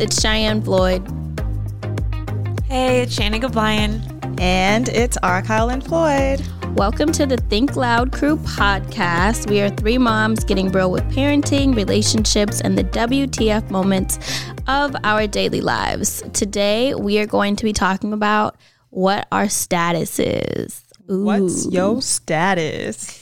It's Cheyenne Floyd. Hey, it's Shanan O'Brien. And it's R. Kyle Lynn Floyd. Welcome to the Think Loud Crew podcast. We are three moms getting real with parenting, relationships, and the WTF moments of our daily lives. Today, we are going to be talking about what our status is. Ooh. What's your status?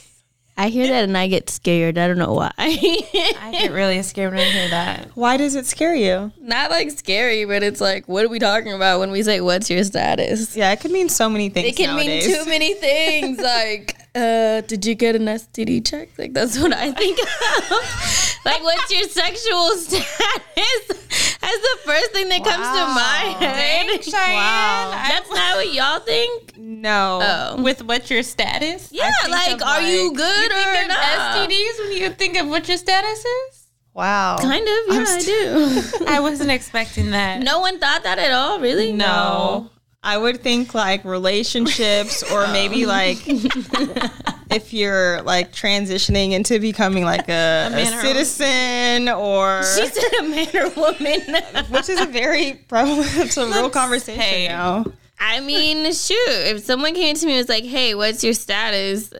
I hear that and I get scared. I don't know why. I get really scared when I hear that. Why does it scare you? Not like scary, but it's like, what are we talking about when we say, what's your status? Yeah, it could mean so many things. It can nowadays. mean too many things. like, uh, did you get an STD check? Like, that's what I think of. like, what's your sexual status? That's the first thing that wow. comes to my head. Thanks, wow. That's not what y'all think? No. Oh. With what's your status? Yeah, like, are like, you good you or not? STDs when you think of what your status is? Wow. Kind of, yeah, st- I do. I wasn't expecting that. No one thought that at all, really? No. I would think like relationships or maybe um. like if you're like transitioning into becoming like a, a, a citizen or she said a man or woman, which is a very prevalent, it's a real conversation hey, now. I mean, shoot, if someone came to me and was like, "Hey, what's your status?"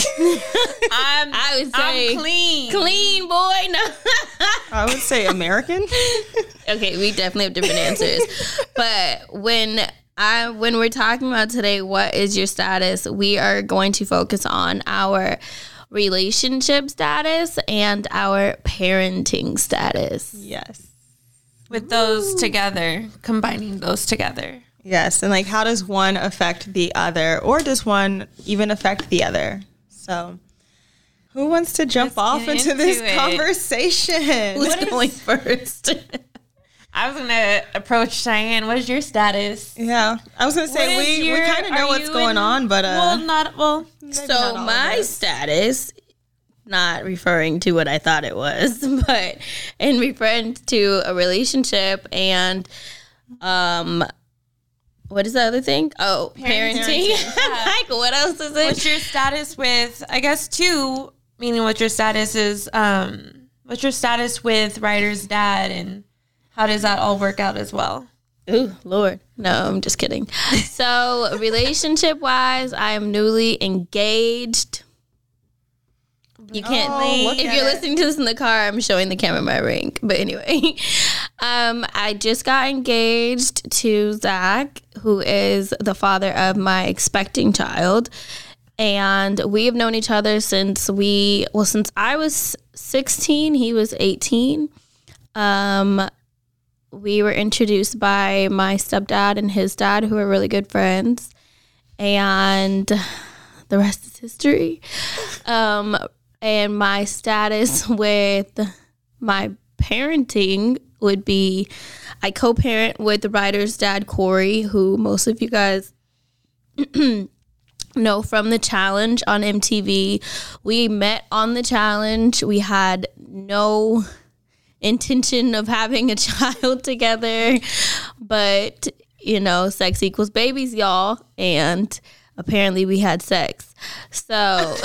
I'm, I would say I'm clean, clean boy. No, I would say American. okay, we definitely have different answers, but when I when we're talking about today, what is your status? We are going to focus on our relationship status and our parenting status. Yes. With those together, combining those together. Yes, and like how does one affect the other or does one even affect the other? So, who wants to jump Let's off into, into, this it. conversation? Who's what going is, first? I was gonna approach Cheyenne. What is your status? Yeah, I was gonna say we, your, we kind of know what's going in, on, but uh, well, not well. So my status, not referring to what I thought it was, but in reference to a relationship and um what is the other thing? Oh, parenting. parenting. Yeah. like, what else is it? What's your status with? I guess two. Meaning, what your status is? Um, what's your status with Ryder's dad, and how does that all work out as well? Ooh, Lord. No, I'm just kidding. so, relationship wise, I am newly engaged. You can't. Oh, if you're it. listening to this in the car, I'm showing the camera my ring. But anyway, um, I just got engaged to Zach, who is the father of my expecting child, and we have known each other since we well since I was 16, he was 18. Um, we were introduced by my stepdad and his dad, who are really good friends, and the rest is history. Um, and my status with my parenting would be I co parent with the Ryder's dad, Corey, who most of you guys know from the challenge on MTV. We met on the challenge. We had no intention of having a child together, but you know, sex equals babies, y'all. And apparently we had sex. So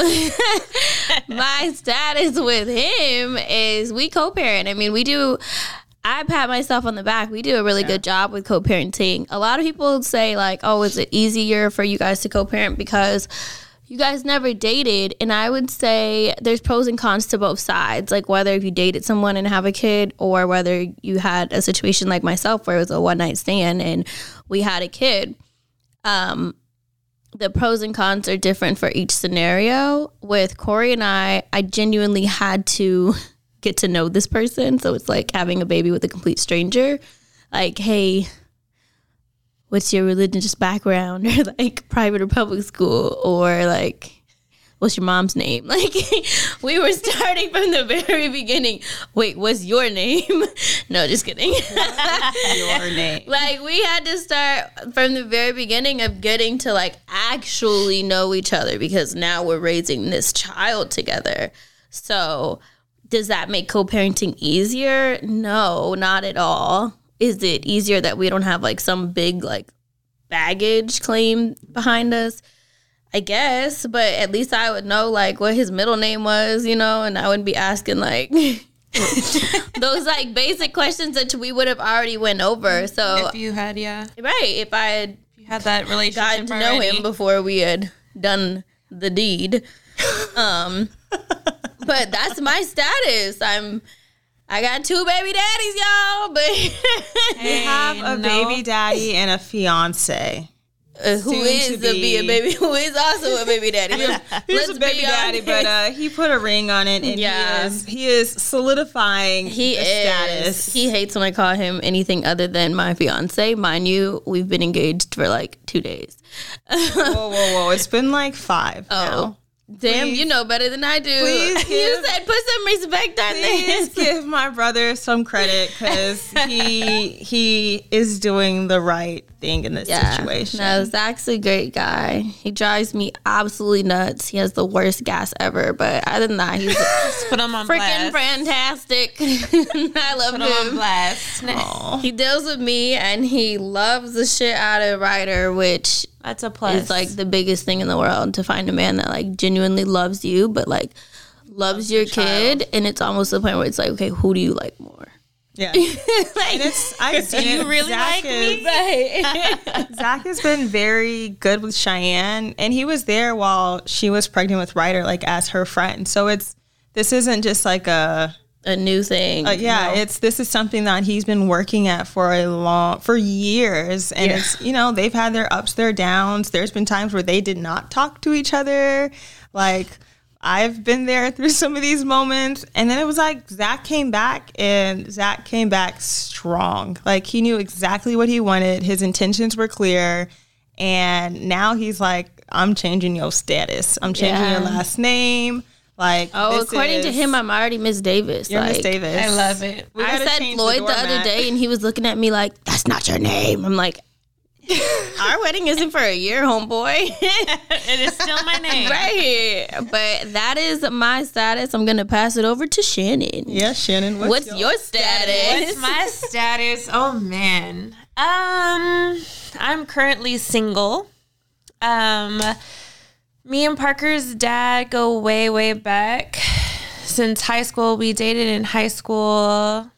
my status with him is we co-parent. I mean, we do I pat myself on the back. We do a really yeah. good job with co-parenting. A lot of people say like, "Oh, is it easier for you guys to co-parent because you guys never dated?" And I would say there's pros and cons to both sides. Like whether if you dated someone and have a kid or whether you had a situation like myself where it was a one night stand and we had a kid. Um, the pros and cons are different for each scenario. With Corey and I, I genuinely had to get to know this person. So it's like having a baby with a complete stranger. Like, hey, what's your religious background? Or like private or public school? Or like, what's your mom's name? Like we were starting from the very beginning. Wait, what's your name? no, just kidding. your name. Like we had to start from the very beginning of getting to like actually know each other because now we're raising this child together. So does that make co-parenting easier? No, not at all. Is it easier that we don't have like some big like baggage claim behind us? I guess, but at least I would know like what his middle name was, you know, and I wouldn't be asking like those like basic questions that we would have already went over. Mm-hmm. So If you had, yeah, right, if I had if you had that relationship gotten to know him before we had done the deed. Um, but that's my status. I'm. I got two baby daddies, y'all, but Hey, have a no. baby daddy and a fiance. uh, who is be a be. baby? Who is also a baby daddy? He's a baby daddy, but uh, he put a ring on it, and Yeah. he is he is solidifying He is. status. He hates when I call him anything other than my fiance. Mind you, we've been engaged for like two days. whoa, whoa, whoa! It's been like five. Oh, now. Damn! Please. You know better than I do. Please you said put some respect on Please this. give my brother some credit because he he is doing the right thing in this situation. No, Zach's a great guy. He drives me absolutely nuts. He has the worst gas ever, but other than that, he's put him on freaking fantastic. I love Put him on him. blast. Aw. He deals with me and he loves the shit out of Ryder, which That's a plus. It's like the biggest thing in the world to find a man that like genuinely loves you, but like loves your kid. And it's almost the point where it's like, okay, who do you like more? Yeah, like, and it's I do you really like me? right. Zach has been very good with Cheyenne, and he was there while she was pregnant with Ryder, like as her friend. So it's this isn't just like a a new thing. Uh, yeah, it's this is something that he's been working at for a long for years, and Yeah. it's you know they've had their ups, their downs. There's been times where they did not talk to each other. Like I've been there through some of these moments, and then it was like Zach came back, and Zach came back strong. Like he knew exactly what he wanted. His intentions were clear, and now he's like, I'm changing your status. I'm changing Yeah. your last name. Like Oh, this according to him, I'm already Miss Davis. you're Miss Davis. I love it. We I said change Floyd the, other day, and he was looking at me like, "That's not your name." I'm like, "Our wedding isn't for a year, homeboy." It is still my name. right, but that is my status. I'm gonna pass it over to Shanan. Yeah, Shanan. What's, What's your status? What's my status? Oh man. Um I'm currently single. Um me and Parker's dad go way way back. Since high school, we dated in high school.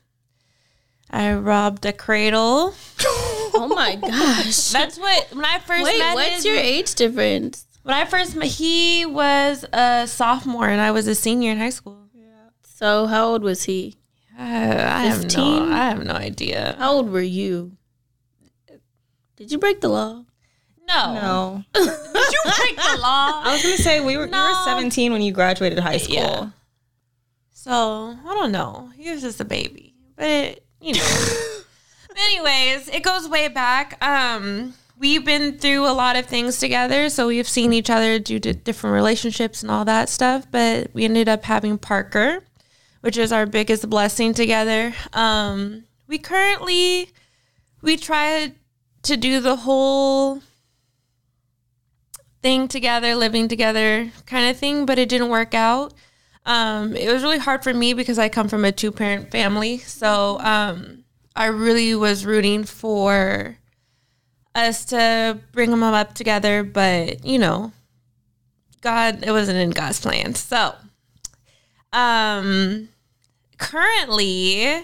I robbed a cradle. oh my gosh! That's what when I first Wait, met what's your age difference? when I first met he was a sophomore and I was a senior in high school. Yeah. So, how old was he? Uh, I have 15? no I have no idea. How old were you? Did you break the law? No. No, Did you break the law? I was gonna say we were. You were 17 when you graduated high school. Yeah. So I don't know. He was just a baby, but you know. Anyways, it goes way back. Um, we've been through a lot of things together, so we've seen each other due to different relationships and all that stuff. But we ended up having Parker, which is our biggest blessing together. Um, we currently we tried to do the whole thing together, living together kind of thing, but it didn't work out. Um, it was really hard for me because I come from a two parent family. So um, I really was rooting for us to bring them up together, but you know, God, it wasn't in God's plan. So, um, currently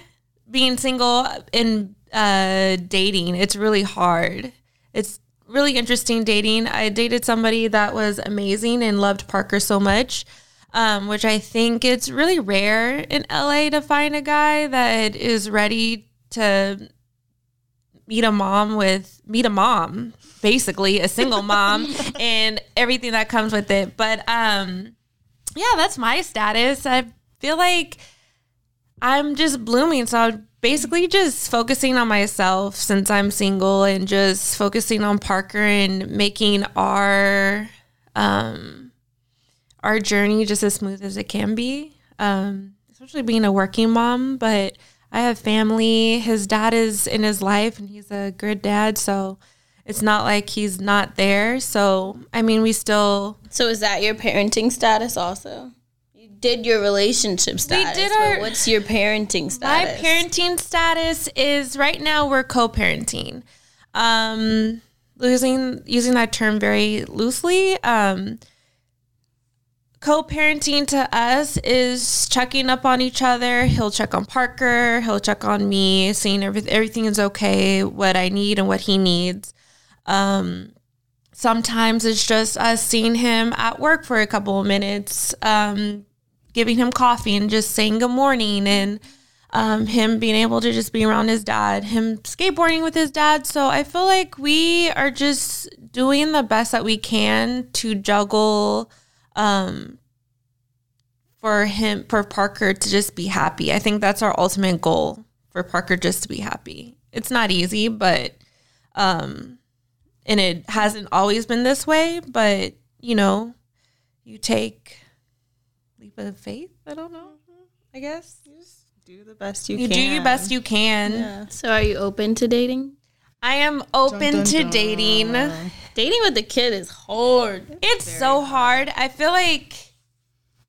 being single and uh, dating, it's really hard. It's really interesting dating. I dated somebody that was amazing and loved Parker so much, um, which I think it's really rare in LA to find a guy that is ready to meet a mom with meet a mom, basically a single mom, and everything that comes with it. But um, yeah, that's my status. I feel like I'm just blooming. So I'm basically just focusing on myself since I'm single and just focusing on Parker and making our um our journey just as smooth as it can be. Um, especially being a working mom, but I have family. His dad is in his life and he's a good dad, so it's not like he's not there. So I mean we still So is that your parenting status also? Did your relationship status. did but our- what's your parenting status? My parenting status is right now we're co-parenting. Um, losing using that term very loosely. Um, co-parenting to us is checking up on each other. He'll check on Parker. He'll check on me, seeing everything everything is okay, what I need and what he needs. Um, sometimes it's just us seeing him at work for a couple of minutes, um, giving him coffee and just saying good morning and um, him being able to just be around his dad, him skateboarding with his dad. So I feel like we are just doing the best that we can to juggle um, for him, for Parker to just be happy. I think that's our ultimate goal for Parker just to be happy. It's not easy, but, um, and it hasn't always been this way, but you know, you take leap of faith. I don't know. I guess you just do the best you, you can. You do your best you can. Yeah. So are you open to dating? I am open Dun, dun, to dun. dating. Dating with the kid is hard. It's so hard. I feel like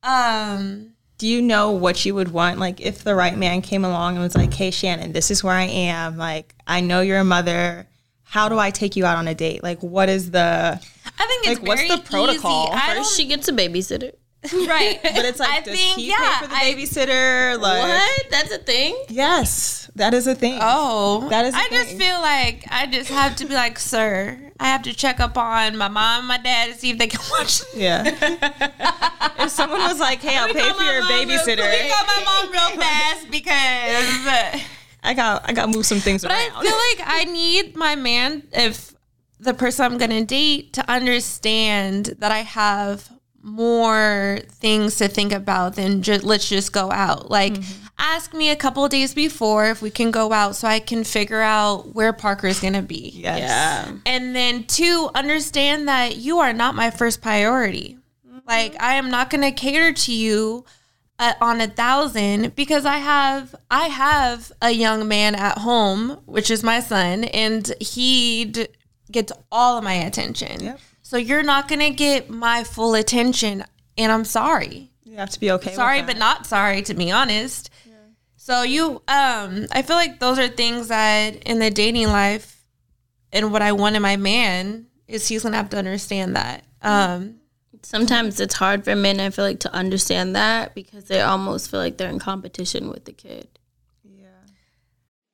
um Do you know what you would want? Like, if the right man came along and was like, "Hey, Shanan, this is where I am. Like, I know you're a mother. How do I take you out on a date? Like, what is the? I think it's Like, what's very the protocol? Easy. I First, she gets a babysitter. right. But it's like, I does think he yeah. pay for the I- babysitter? Like, What? That's a thing? yes, that is a thing. Oh, That is a I just feel like I just have to be like, sir. I have to check up on my mom and my dad to see if they can watch. Yeah. if someone was like, "Hey, I'll pay for your babysitter. me babysitter," call my mom real fast because. I got I got move some things But I feel like I need my man, if the person I'm going to date, to understand that I have more things to think about than just let's just go out. Like, ask me a couple of days before if we can go out so I can figure out where Parker is going to be. yes. Yeah. And then, two, understand that you are not my first priority. Like, I am not going to cater to you uh, on a thousand because I have I have a young man at home, which is my son, and he d- gets all of my attention. Yep. So you're not going to get my full attention, and I'm sorry. You have to be okay. sorry with but not sorry to be honest. So you um i feel like those are things that in the dating life and what i want in my man is he's gonna have to understand that. Um Sometimes it's hard for men, I feel like, to understand that because they almost feel like they're in competition with the kid.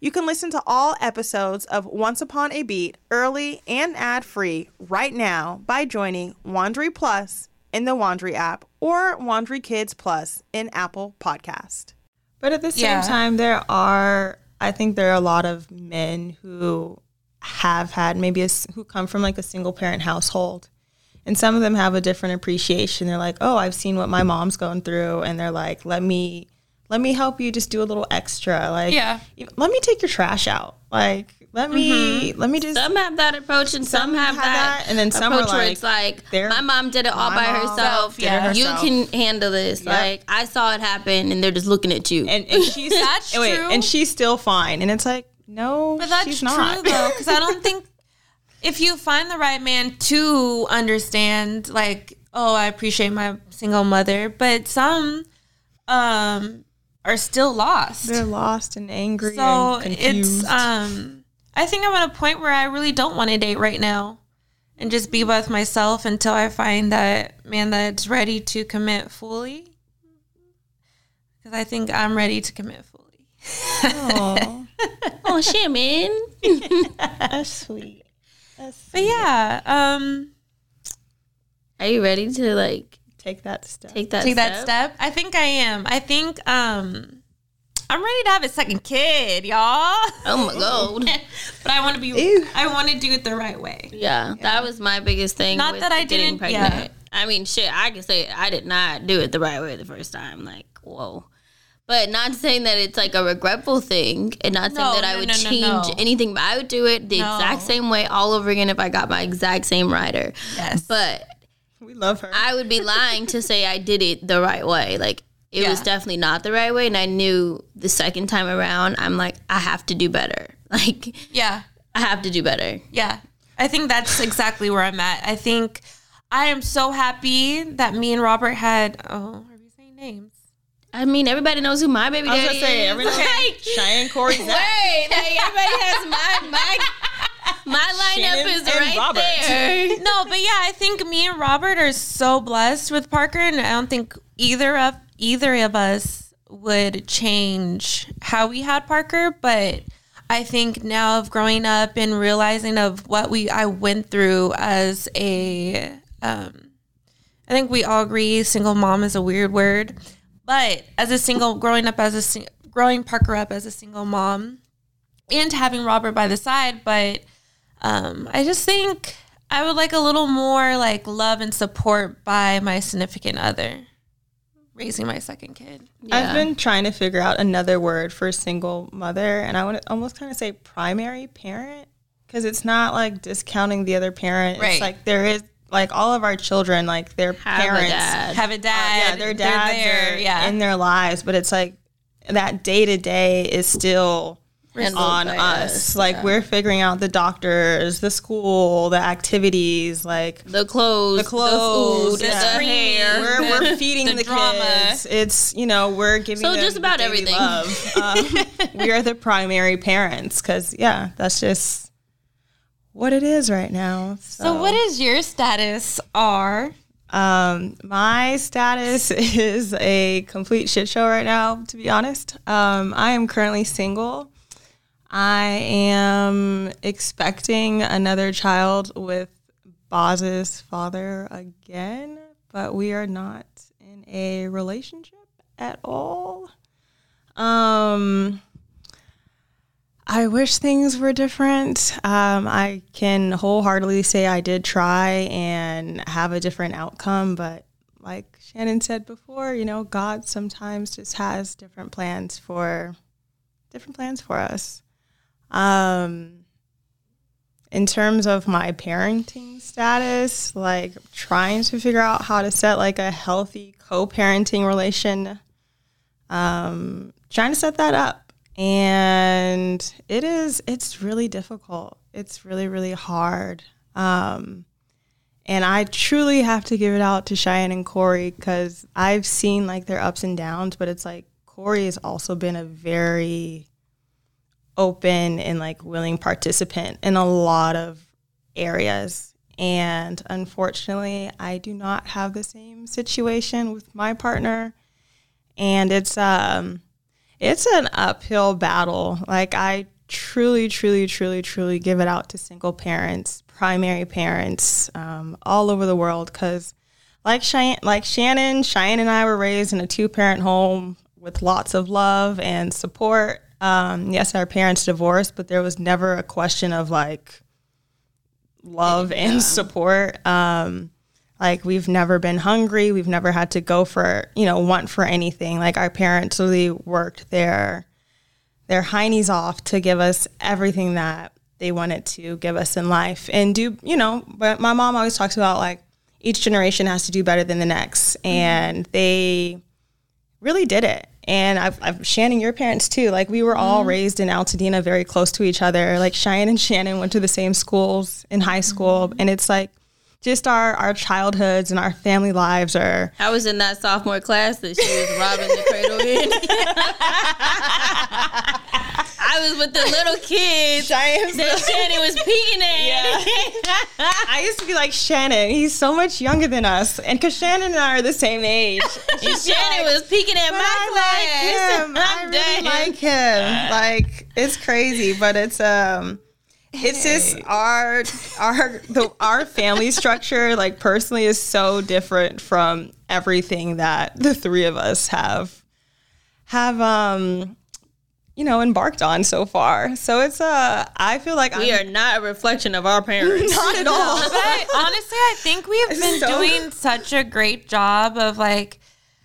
You can listen to all episodes of Once Upon a Beat early and ad free right now by joining Wondery Plus in the Wondery app or Wondery Kids Plus in Apple Podcast. But at the same Yeah. time, there are, I think there are a lot of men who have had maybe a, s- who come from like a single parent household. And some of them have a different appreciation. They're like, oh, I've seen what my mom's going through. And they're like, let me, let me help you just do a little extra. Like, Yeah. let me take your trash out. Like, let me let me just Some have that approach, and some, Some have, have that, that, and then some are like, it's like, my mom did it all by herself. Yeah. you can handle this. Like I saw it happen, and they're just looking at you. and, and she's That's wait, true. and she's still fine. And it's like, no, But that's she's true not. though, because I don't think if you find the right man to understand, like, oh, I appreciate my single mother, but some um are still lost. They're lost and angry so and it's um I think I'm at a point where I really don't want to date right now and just be with myself until I find that man that's ready to commit fully. Because I think I'm ready to commit fully. Aw, oh shit, man. that's sweet. That's But yeah, um Are you ready to like take that step. take that take step? that step. I think I am. I think um I'm ready to have a second kid, y'all. Oh my god. but I want to be Ew. I want to do it the right way. Yeah, that was my biggest thing. Not with that I didn't- yeah. I mean, shit, I can say I did not do it the right way the first time. Like, whoa. But not saying that it's like a regretful thing, and not saying No, that I no, would no, no, change no. anything. But I would do it the No. exact same way all over again if I got my exact same Ryder. Yes. But We love her. I would be lying to say I did it the right way. Like it was definitely not the right way, and I knew the second time around, I'm like, I have to do better. Like Yeah. I have to do better. Yeah. I think that's exactly where I'm at. I think I am so happy that me and Robert had oh, are we saying names? I mean, everybody knows who my baby I was daddy gonna say, is. everyone Like, Cheyenne Corey Wait, like everybody has my my my lineup Shanan is right Robert. there. No, but yeah, I think me and Robert are so blessed with Parker and I don't think either of either of us would change how we had Parker, but I think now of growing up and realizing of what we I went through as a um I think we all agree single mom is a weird word, but as a single growing up as a sing- growing Parker up as a single mom and having Robert by the side, but um, I just think I would like a little more like love and support by my significant other raising my second kid. I've been trying to figure out another word for single mother, and I want to almost kind of say primary parent because it's not like discounting the other parent. Right. It's like there is like all of our children, like their Have parents, dad. Have a dad. yeah, their they're dads there. are yeah. in their lives, but it's like that day to day is still Handled on us. Like we're figuring out the doctors, the school, the activities, like the clothes, the clothes, the food, yeah. the hair. we're, we're feeding The the, drama. kids. It's you know we're giving So them just about everything. Love. Um, we are the primary parents because yeah, that's just what it is right now. So, so what is your status R? um, my status is a complete shit show right now. To be honest, um, I am currently single. I am expecting another child with Boz's father again, but we are not in a relationship at all. Um, I wish things were different. Um, I can wholeheartedly say I did try and have a different outcome, but like Shanan said before, you know, God sometimes just has different plans for different plans for us. Um, in terms of my parenting status, like trying to figure out how to set like a healthy co-parenting relation, um, trying to set that up. And it is, it's really difficult. It's really, really hard. Um, and I truly have to give it out to Cheyenne and Corey because I've seen like their ups and downs, but it's like Corey has also been a very open and like willing participant in a lot of areas. And unfortunately, I do not have the same situation with my partner. And it's um it's an uphill battle. Like I truly, truly, truly, truly give it out to single parents, primary parents, um, all over the world. Because, like Cheyenne, like Shanan, Cheyenne and I were raised in a two-parent home with lots of love and support. Um, yes, our parents divorced, but there was never a question of like love and support. Um, Like we've never been hungry. We've never had to go for, you know, want for anything. Like our parents really worked their their heinies off to give us everything that they wanted to give us in life and do, you know, but my mom always talks about like each generation has to do better than the next. And they really did it. And I've, I've Shanan, your parents too. Like we were all mm-hmm. raised in Altadena, very close to each other. Like Cheyenne and Shanan went to the same schools in high mm-hmm. school, and it's like just our our childhoods and our family lives are. I was in that sophomore class that she was robbing the cradle in. I was with the little kids that Shanan was peeking at. Yeah. I used to be like Shanan. He's so much younger than us, and because Shanan and I are the same age. And Shanan was peeking at my I class. like him. I I'm really dead. like him. Like it's crazy, but it's um, it's just our our the our family structure. Like personally, is so different from everything that the three of us have have um, you know, embarked on so far. So it's uh, I feel like We I'm are not a reflection of our parents. not at all. But honestly, I think we have been So- doing such a great job of like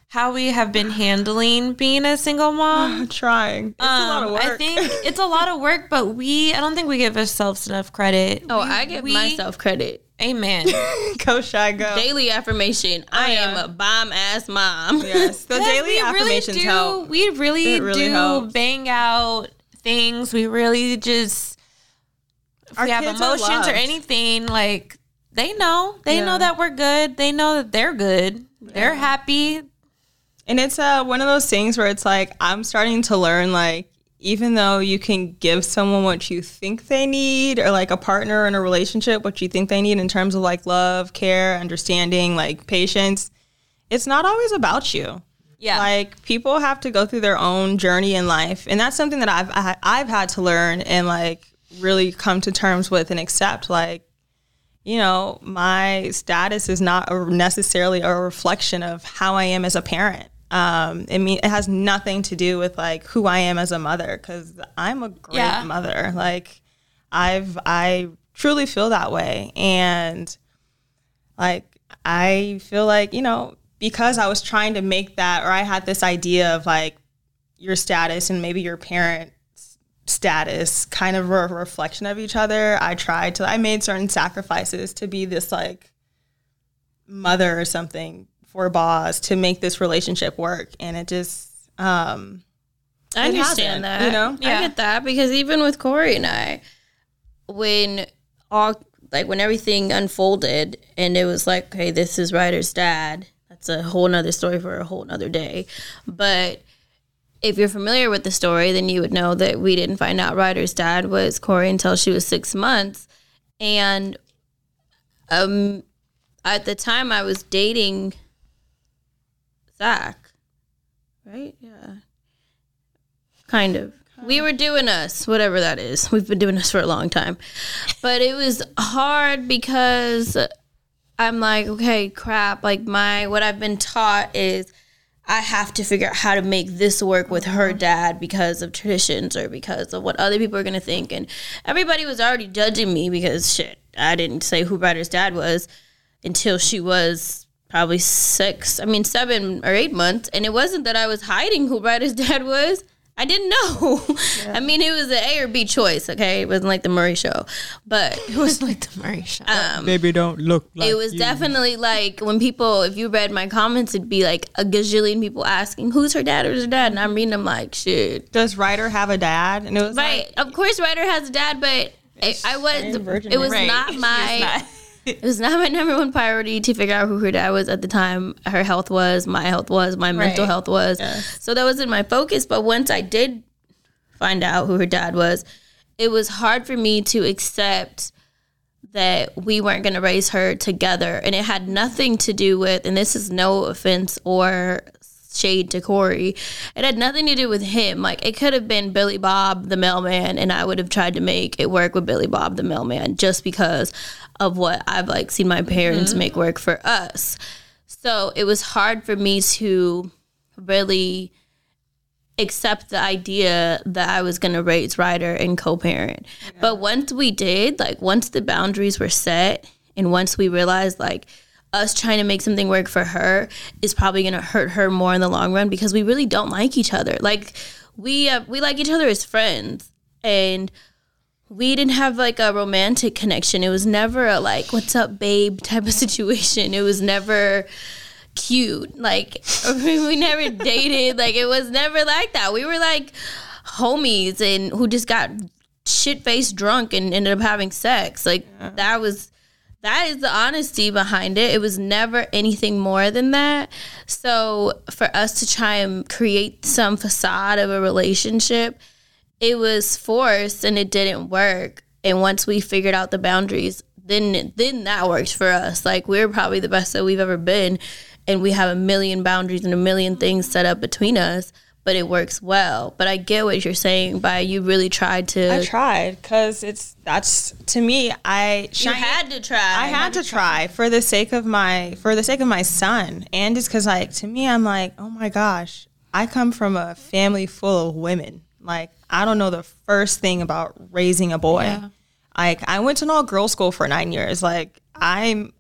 how we have been handling being a single mom. trying. It's a lot of Um, work. I think it's a lot of work, but we I don't think we give ourselves enough credit. Oh, I give We- myself credit. Amen. go shy go. Daily affirmation. I am a bomb ass mom. Yes, the daily we affirmations really do, help. We really, It really do helps. bang out things. We really just if Our we have kids are emotions or anything, like they know. They Yeah. know that we're good. They know that they're good. They're happy. And it's uh, one of those things where it's like I'm starting to learn like even though you can give someone what you think they need or like a partner in a relationship what you think they need in terms of like love, care, understanding, like patience, it's not always about you. Yeah. Like people have to go through their own journey in life, and that's something that I've I, I've had to learn and like really come to terms with and accept. Like, you know, my status is not necessarily a reflection of how I am as a parent. Um, I mean, it has nothing to do with like who I am as a mother because I'm a great Yeah. mother. Like, I've I truly feel that way, and like I feel like you know because I was trying to make that, or I had this idea of like your status and maybe your parent status kind of a reflection of each other. I tried to, I made certain sacrifices to be this like mother or something for Boz to make this relationship work. And it just, um, I understand that. you know? Yeah. I get that because even with Corey and I, when all like when everything unfolded and it was like, okay, this is Ryder's dad. That's a whole nother story for a whole nother day. But if you're familiar with the story, then you would know that we didn't find out Ryder's dad was Corey until she was six months. And um at the time I was dating Zach. Right? Yeah. Kind of. We were doing us, whatever that is. We've been doing us for a long time. But it was hard because I'm like, okay, crap. Like, my, what I've been taught is I have to figure out how to make this work with her uh-huh. dad because of traditions or because of what other people are going to think. And everybody was already judging me because shit, I didn't say who Ryder's dad was until she was probably six, I mean, seven or eight months. And it wasn't that I was hiding who Ryder's dad was. I didn't know. I mean, it was an A or B choice, okay? It wasn't like the Maury show. But It was like the Maury show. um, Baby, don't look like it was you. definitely like when people, if you read my comments, it'd be like a gazillion people asking, who's her dad? Who's her dad? And I'm reading them like, shit. does Ryder have a dad? And it was Right. like, of course, Ryder has a dad, but I, I was, it was Right. not my. It was not my number one priority to figure out who her dad was at the time. Her health was, my health was, my mental Right. health was. So that wasn't my focus. But once I did find out who her dad was, it was hard for me to accept that we weren't going to raise her together. And it had nothing to do with, and this is no offense or shade to Corey, it had nothing to do with him. Like it could have been Billy Bob, the mailman, and I would have tried to make it work with Billy Bob, the mailman, just because of what I've like seen my parents mm-hmm. make work for us. So it was hard for me to really accept the idea that I was going to raise Ryder and co-parent. But once we did, like once the boundaries were set and once we realized like us trying to make something work for her is probably going to hurt her more in the long run because we really don't like each other. Like we uh, we like each other as friends and we didn't have like a romantic connection. It was never a like what's up babe type of situation. It was never cute. Like we never dated. Like it was never like that. We were like homies and who just got shit faced drunk and ended up having sex. Like yeah. that was that is the honesty behind it. It was never anything more than that. So for us to try and create some facade of a relationship, it was forced and it didn't work. And once we figured out the boundaries, then then that worked for us. Like we're probably the best that we've ever been and we have a million boundaries and a million things set up between us but it works well. But I get what you're saying by you really tried to. I tried because it's that's to me. I you had to try. I had, to, try. try for the sake of my for the sake of my son, and just because like to me, I'm like, oh my gosh, I come from a family full of women. Like I don't know the first thing about raising a boy. Yeah. Like I went to an all girls school for nine years. Like I'm,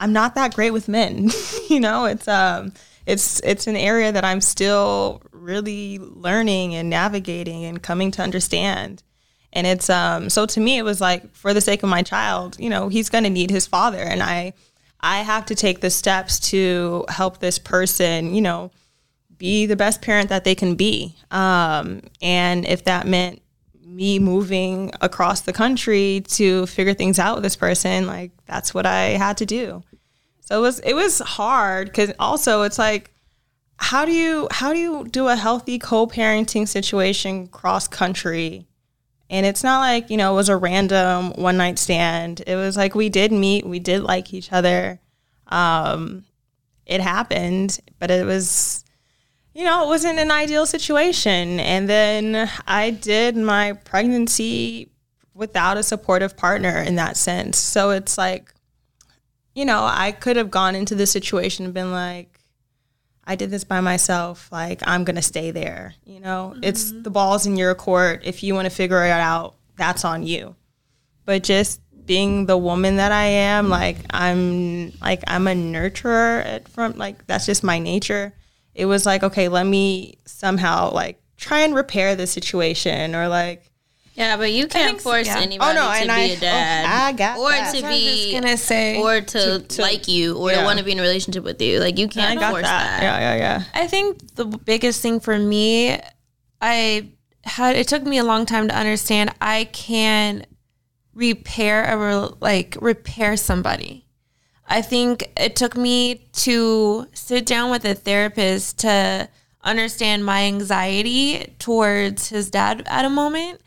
I'm not that great with men. you know, it's um it's it's an area that I'm still really learning and navigating and coming to understand. And it's um so to me it was like for the sake of my child, you know, he's going to need his father and I I have to take the steps to help this person, you know, be the best parent that they can be. Um, and if that meant me moving across the country to figure things out with this person, like that's what I had to do. So it was it was hard because also it's like how do you how do you do a healthy co-parenting situation cross country? And it's not like, you know, it was a random one night stand. It was like we did meet, we did like each other. Um, it happened, but it was you know, it wasn't an ideal situation. And then I did my pregnancy without a supportive partner in that sense. So it's like you know, I could have gone into the situation and been like, I did this by myself. Like, I'm going to stay there. You know, mm-hmm. it's the ball's in your court. If you want to figure it out, that's on you. But just being the woman that I am, like, I'm like, I'm a nurturer at from like, that's just my nature. It was like, okay, let me somehow like try and repair the situation or like, yeah, but you can't force yeah. anybody oh, no, to be I, a dad. Oh, I got or that. to be gonna say or to, to like you or yeah. to want to be in a relationship with you. Like you can't force that. that. Yeah, yeah, yeah. I think the biggest thing for me, I had it took me a long time to understand I can repair a like repair somebody. I think it took me to sit down with a therapist to understand my anxiety towards his dad at a moment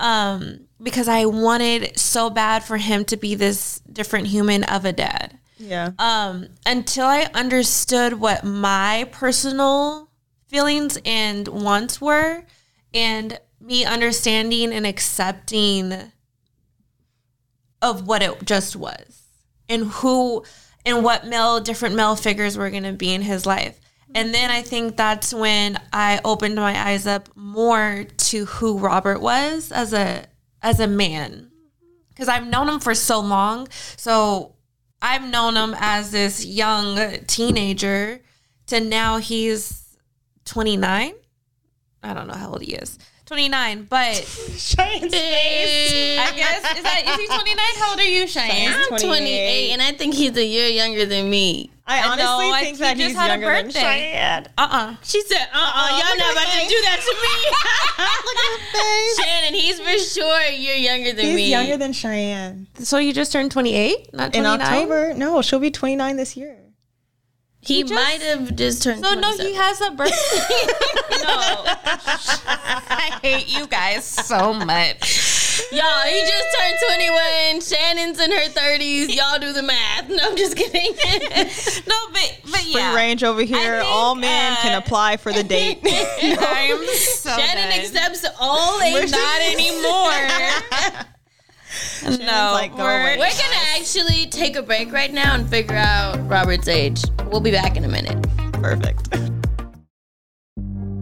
um, because I wanted so bad for him to be this different human of a dad. Yeah. Um, until I understood what my personal feelings and wants were, and me understanding and accepting of what it just was, and who and what male different male figures were going to be in his life. And then I think that's when I opened my eyes up more to who Robert was as a as a man. Cuz I've known him for so long. So I've known him as this young teenager to now he's 29. I don't know how old he is. 29, but Cheyenne's face. I guess is that is he 29? How old are you, Cheyenne? I'm 28, and I think he's a year younger than me. I honestly know, think that he's younger than Cheyenne. Uh uh She said, uh uh-uh, uh, y'all not about to do that to me. look at her face. Shanan, he's for sure you're younger than he's me. He's younger than Cheyenne. So you just turned 28, not 29? In October. No, she'll be 29 this year. He, he might have just turned. So no, he has a birthday. no, I hate you guys so much. Y'all, he just turned 21. Shanan's in her 30s. Y'all do the math. No, I'm just kidding. no, but but yeah. Free range over here. Think, all men uh, can apply for the date. no. I'm so Shanan accepts all age. Not anymore no, like, we're, we're gonna actually take a break right now and figure out Robert's age. We'll be back in a minute. Perfect.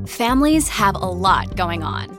Families have a lot going on.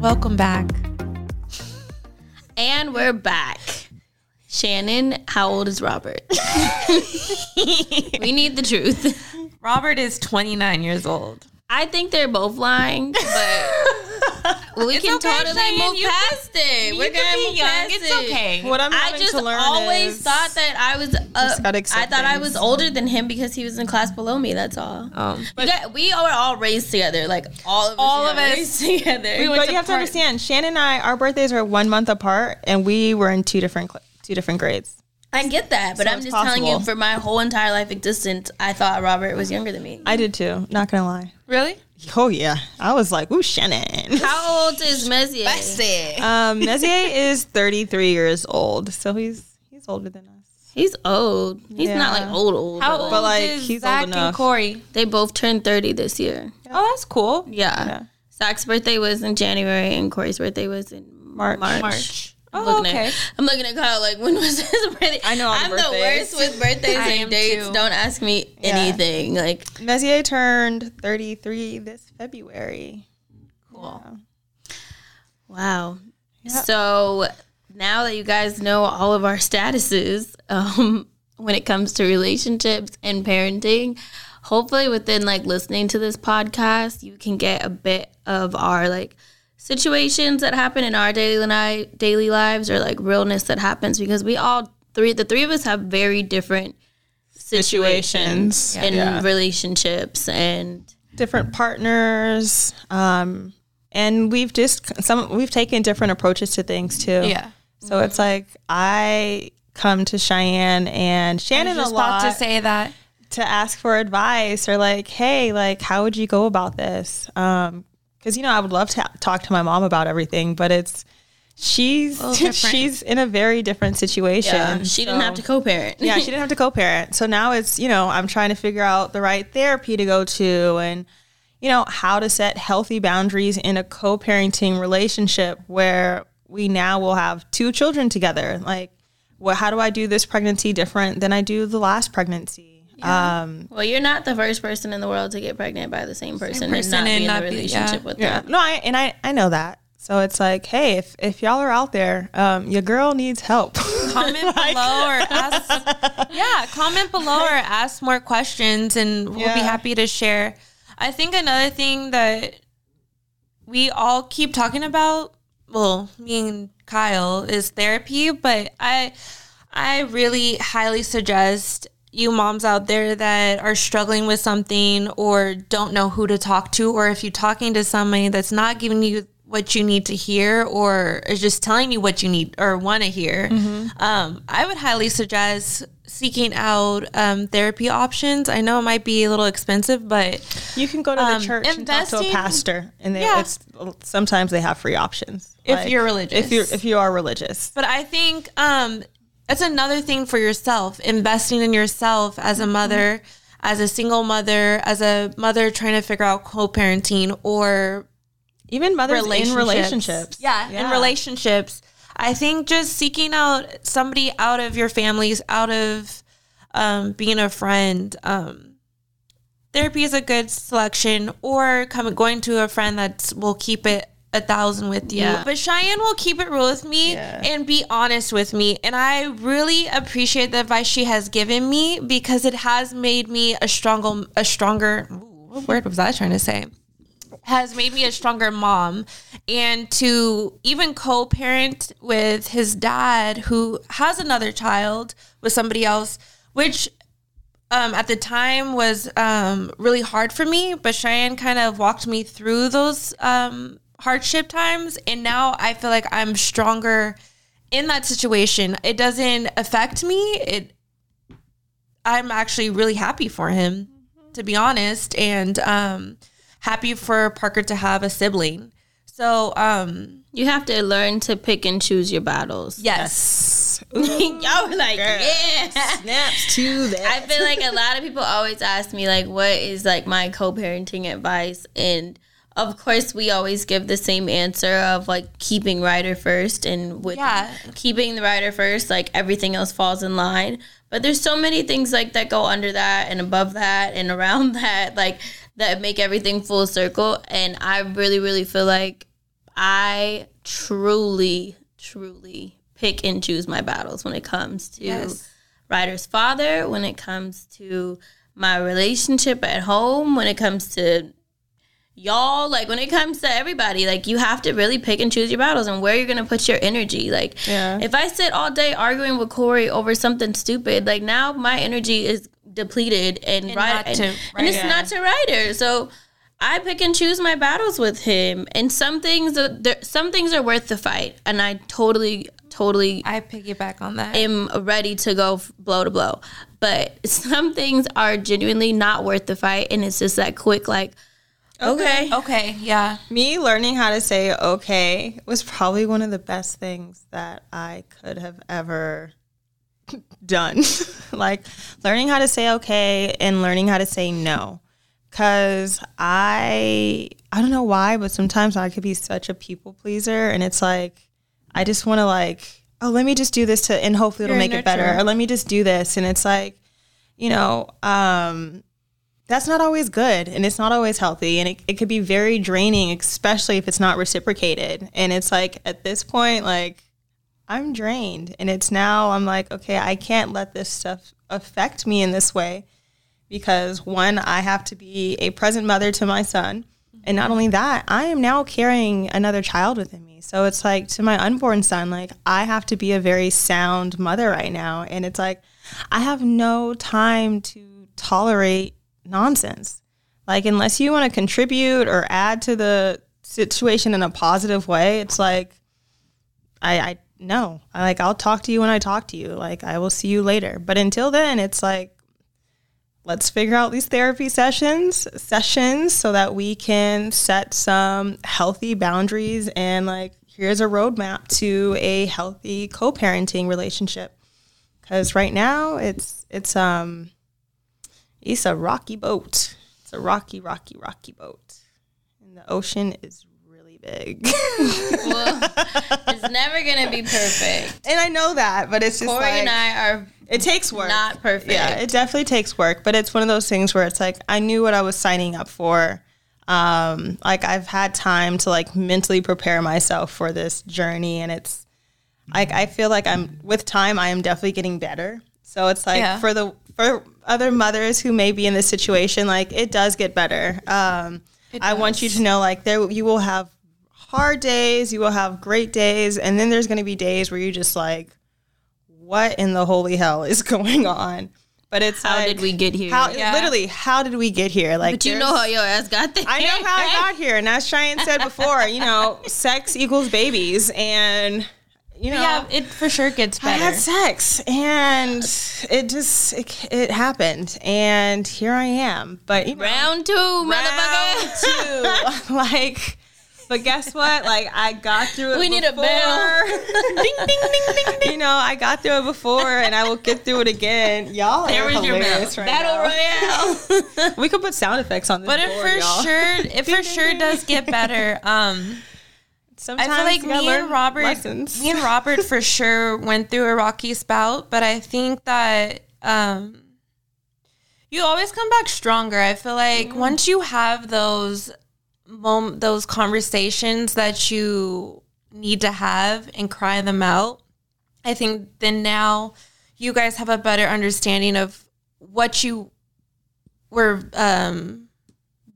Welcome back. And we're back. Shanan, how old is Robert? we need the truth. Robert is 29 years old. I think they're both lying, but we It's can okay, totally Cheyenne. move You past it. You We're can gonna be move young. past It's it. okay. What I'm I having just to learn always is thought that I was. Uh, I thought I was older than him because he was in class below me. That's all. Um, You got- we are all raised together. Like all of us. All of us. raised together. We but to you have to understand, Shanan and I, our birthdays are one month apart, and we were in two different cl- two different grades. I get that, but So I'm it's just telling you, for my whole entire life existence, I thought Robert was younger than me. I did too. Not gonna lie. really? Oh yeah, I was like, ooh, Shanan. How old is Messier? Um, Messier is 33 years old, so he's he's older than us. He's old. He's not like old old. How but old But, like, is he's old Zach and enough. Corey? They both turned 30 this year. Oh, that's cool. Yeah. Yeah. Zach's birthday was in January and Corey's birthday was in March. March. March. I'm Oh, looking okay. At, I'm looking at Kyle like, when was his birthday? I know all I'm the birthdays. worst with birthdays and dates. too. Don't ask me Yeah. anything. Like, Messier turned 33 this February. Cool. wow. So now that you guys know all of our statuses um, when it comes to relationships and parenting, hopefully within like listening to this podcast, you can get a bit of our like situations that happen in our daily li- daily lives or like realness that happens because we all three the three of us have very different situations Situations. in Yeah. relationships and different partners um and we've just some we've taken different approaches to things too Yeah. so it's like i come to cheyenne and I shanan was just a lot about to say that. to ask for advice or like hey like how would you go about this um because you know i would love to talk to my mom about everything but it's she's she's in a very different situation yeah, she didn't have to co-parent. yeah, she didn't have to co-parent. So now it's, you know, I'm trying to figure out the right therapy to go to and you know, how to set healthy boundaries in a co-parenting relationship where we now will have two children together. Like, well, how do I do this pregnancy different than I do the last pregnancy? Um, Well, you're not the first person in the world to get pregnant by the same person, person and not and be in not a be- relationship yeah. with yeah. them. No, I and I I know that. So it's like, hey, if if y'all are out there, um, your girl needs help. Comment below or ask. Yeah, comment below or ask more questions, and we'll be happy to share. I think another thing that we all keep talking about, well, me and Kyle, is therapy. But I, I really highly suggest you moms out there that are struggling with something or don't know who to talk to, or if you're talking to somebody that's not giving you what you need to hear or is just telling you what you need or want to hear, um, I would highly suggest seeking out um, therapy options. I know it might be a little expensive, but You can go to Um, the church and talk to a pastor, and they, Yeah. it's sometimes they have free options If you're religious. If you if you are religious, But I think um, it's another thing for yourself, investing in yourself as a mother, as a single mother, as a mother trying to figure out co parenting, or even mothers in relationships. Yeah, in relationships. I think just seeking out somebody out of your families, out of um, being a friend, um, therapy is a good selection. Or coming going to a friend that will keep it a thousand with you. Yeah. But Cheyenne will keep it real with me and be honest with me. And I really appreciate the advice she has given me because it has made me a stronger, a stronger. What word was I trying to say? Has made me a stronger mom, and to even co-parent with his dad, who has another child with somebody else, which um, at the time was um, really hard for me, but Cheyenne kind of walked me through those um, hardship times. And now I feel like I'm stronger in that situation. It doesn't affect me. It, I'm actually really happy for him, to be honest, and um, happy for Parker to have a sibling. So, um, You have to learn to pick and choose your battles. yes. Y'all were like, yeah. Snaps to that. I feel like a lot of people always ask me like what is like my co-parenting advice and of course we always give the same answer of like keeping Ryder first and with Yeah. keeping the Ryder first like everything else falls in line but there's so many things like that go under that and above that and around that like that make everything full circle and I really really feel like I truly truly pick and choose my battles when it comes to Yes. Ryder's father, when it comes to my relationship at home, when it comes to y'all, like when it comes to everybody, like you have to really pick and choose your battles and where you're gonna put your energy. Like Yeah. if I sit all day arguing with Corey over something stupid, like now my energy is depleted and, And not and, and it's not to Ryder. So I pick and choose my battles with him, and some things, are- some things are worth the fight, and I totally, totally I piggyback on that. am ready to go f- blow to blow. But some things are genuinely not worth the fight, and it's just that quick, like, okay, okay, yeah. Me learning how to say okay was probably one of the best things that I could have ever done. like learning how to say okay and learning how to say no. Cause I I don't know why, but sometimes I could be such a people pleaser and it's like I just wanna like, oh let me just do this to and hopefully it'll You're make it better. Or let me just do this. And it's like, you know, um that's not always good and it's not always healthy and it, it could be very draining especially if it's not reciprocated. And it's like at this point like i'm drained and it's now i'm like okay i can't let this stuff affect me in this way because one i have to be a present mother to my son and not only that i am now carrying another child within me. So it's like to my unborn son like i have to be a very sound mother right now and it's like i have no time to tolerate nonsense. Like unless you want to contribute or add to the situation in a positive way it's like i i no. I, like i'll talk to you when i talk to you. Like i will see you later. But until then it's like let's figure out these therapy sessions sessions so that we can set some healthy boundaries and like here's a roadmap to a healthy co-parenting relationship. Because right now it's it's um it's a rocky boat it's a rocky rocky rocky boat and the ocean is really big well, it's never gonna be perfect. and i know that but it's just Corey like, and I are it takes work not perfect. Yeah, it definitely takes work, but it's one of those things where it's like I knew what I was signing up for. Um, like I've had time to like mentally prepare myself for this journey, and it's like I feel like I'm with time. I am definitely getting better. So it's like Yeah. for the for other mothers who may be in this situation, like it does get better. Um, I want you to know, like there you will have hard days, you will have great days, and then there's going to be days where you just like what in the holy hell is going on? But it's How like, did we get here? How Yeah. literally? How did we get here? Like, but you know how your ass got there. I know how I got here, and as Cheyenne said before, you know, sex equals babies, and you know, Yeah, it for sure gets better. I had sex, and it just it, it happened, and here I am. But you know, Round two, motherfucker. round two, like But guess what? Like I got through it. We need a before. bell. ding ding ding ding ding. You know, I got through it before, and I will get through it again. Y'all There was your bell. right Battle now. Royale. We could put sound effects on this. But it for y'all. sure, it for sure does get better. Um, Sometimes I feel like me and Robert, lessons. me and Robert for sure went through a rocky spout, but I think that um, you always come back stronger. I feel like once you have those mom- those conversations that you need to have and cry them out, I think then now you guys have a better understanding of what you were um,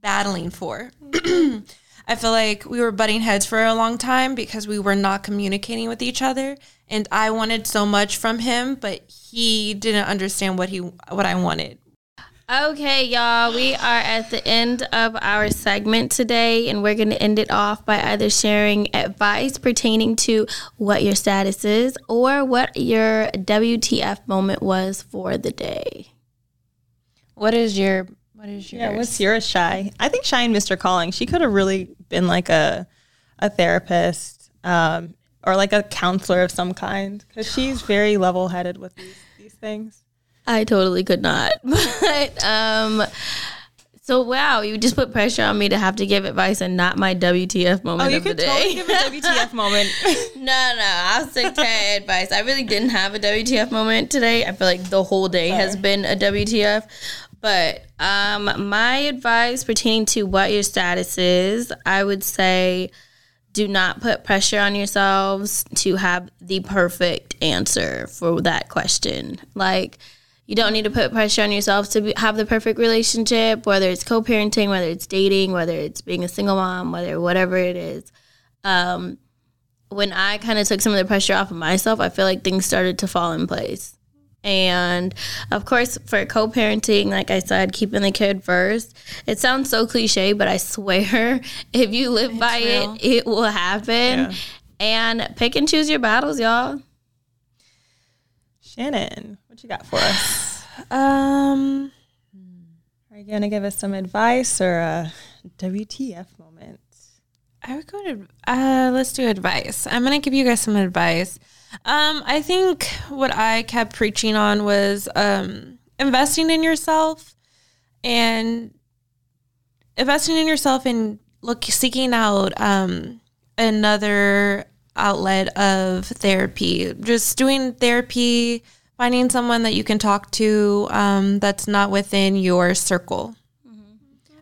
battling for. I feel like we were butting heads for a long time because we were not communicating with each other, and I wanted so much from him, but he didn't understand what he what I wanted. Okay, y'all, we are at the end of our segment today, and we're going to end it off by either sharing advice pertaining to what your status is or what your WTF moment was for the day. What is your what is your Yeah, what's yours, Shy? I think Shy and Mr. Calling. She could have really been like a a therapist um, or like a counselor of some kind because she's very level headed with these, these things. I totally could not. But um so wow, you just put pressure on me to have to give advice and not my WTF moment Oh, you of the could day. totally give a WTF moment. no, no, I'll stick to advice. I really didn't have a WTF moment today. I feel like the whole day has been a WTF. But um, my advice pertaining to what your status is, I would say do not put pressure on yourselves to have the perfect answer for that question. Like, you don't need to put pressure on yourself to be, have the perfect relationship, whether it's co parenting, whether it's dating, whether it's being a single mom, whether whatever it is. Um, when I kind of took some of the pressure off of myself, I feel like things started to fall in place. And of course, for co parenting, like I said, keeping the kid first, it sounds so cliche, but I swear if you live by real. it, it will happen. And pick and choose your battles, y'all. Shanan, what you got for us? um Are you gonna give us some advice or a WTF moment? I would go to uh let's do advice. I'm gonna give you guys some advice. Um, I think what I kept preaching on was um investing in yourself and investing in yourself and look seeking out um another outlet of therapy. Just doing therapy, finding someone that you can talk to um that's not within your circle.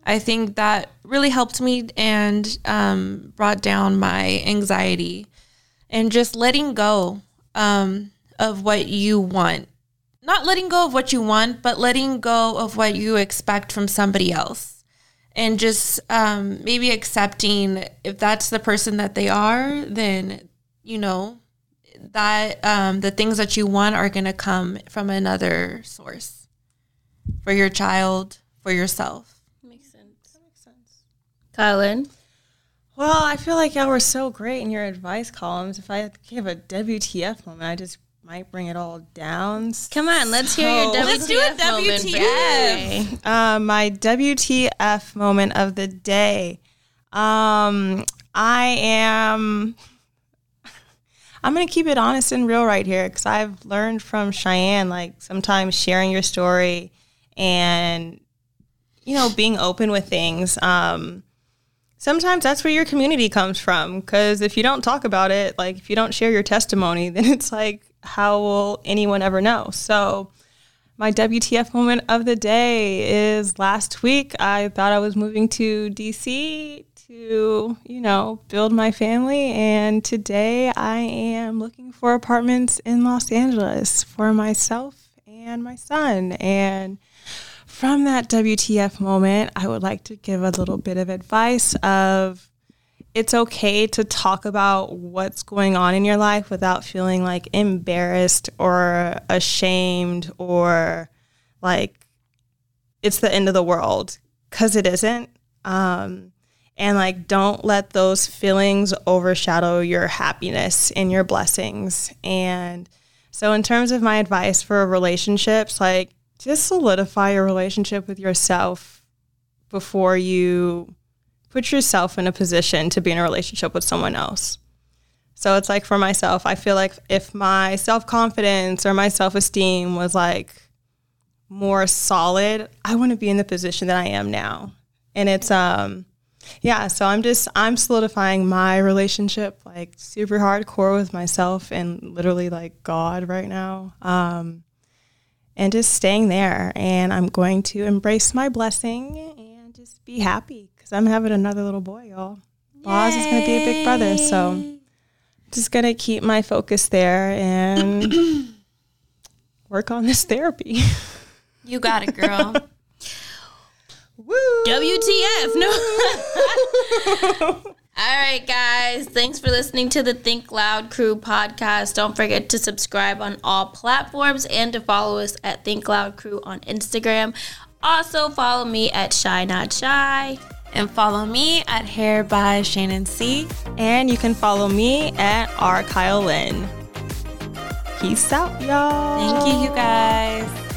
I think that really helped me and um, brought down my anxiety and just letting go um, of what you want. Not letting go of what you want, but letting go of what you expect from somebody else. And just um, maybe accepting if that's the person that they are, then, you know, that um, the things that you want are going to come from another source for your child, for yourself. Makes sense. That Makes sense. Kyle Lynn. Well, I feel like y'all were so great in your advice columns. If I give a WTF moment, I just might bring it all down. Come on, let's hear your So- WTF Let's do a WTF. today. Uh, my WTF moment of the day. Um, I am. I'm gonna keep it honest and real right here because I've learned from Cheyenne like sometimes sharing your story and you know being open with things. Um, sometimes that's where your community comes from because if you don't talk about it, like if you don't share your testimony, then it's like how will anyone ever know? So my WTF moment of the day is last week I thought I was moving to DC to, you know, build my family and today I am looking for apartments in Los Angeles for myself and my son and from that WTF moment, I would like to give a little bit of advice of it's okay to talk about what's going on in your life without feeling like embarrassed or ashamed or like it's the end of the world because it isn't. Um, and like, don't let those feelings overshadow your happiness and your blessings. And so, in terms of my advice for relationships, like, just solidify your relationship with yourself before you put yourself in a position to be in a relationship with someone else. So it's like for myself, I feel like if my self confidence or my self esteem was like more solid, I wouldn't be in the position that I am now. And it's um yeah, so I'm just I'm solidifying my relationship like super hardcore with myself and literally like God right now. Um and just staying there and I'm going to embrace my blessing and just be happy cuz I'm having another little boy, y'all. Boz is going to be a big brother, so just going to keep my focus there and work on this therapy. You got it, girl. Woo! WTF? No. All right, guys. Thanks for listening to the Think Loud Crew podcast. Don't forget to subscribe on all platforms and to follow us at Think Loud Crew on Instagram. Also, follow me at Chey Not Shy. and follow me at Hair by Shanan C. And you can follow me at R. Kyle Lynn. Peace out, y'all. Thank you, you guys.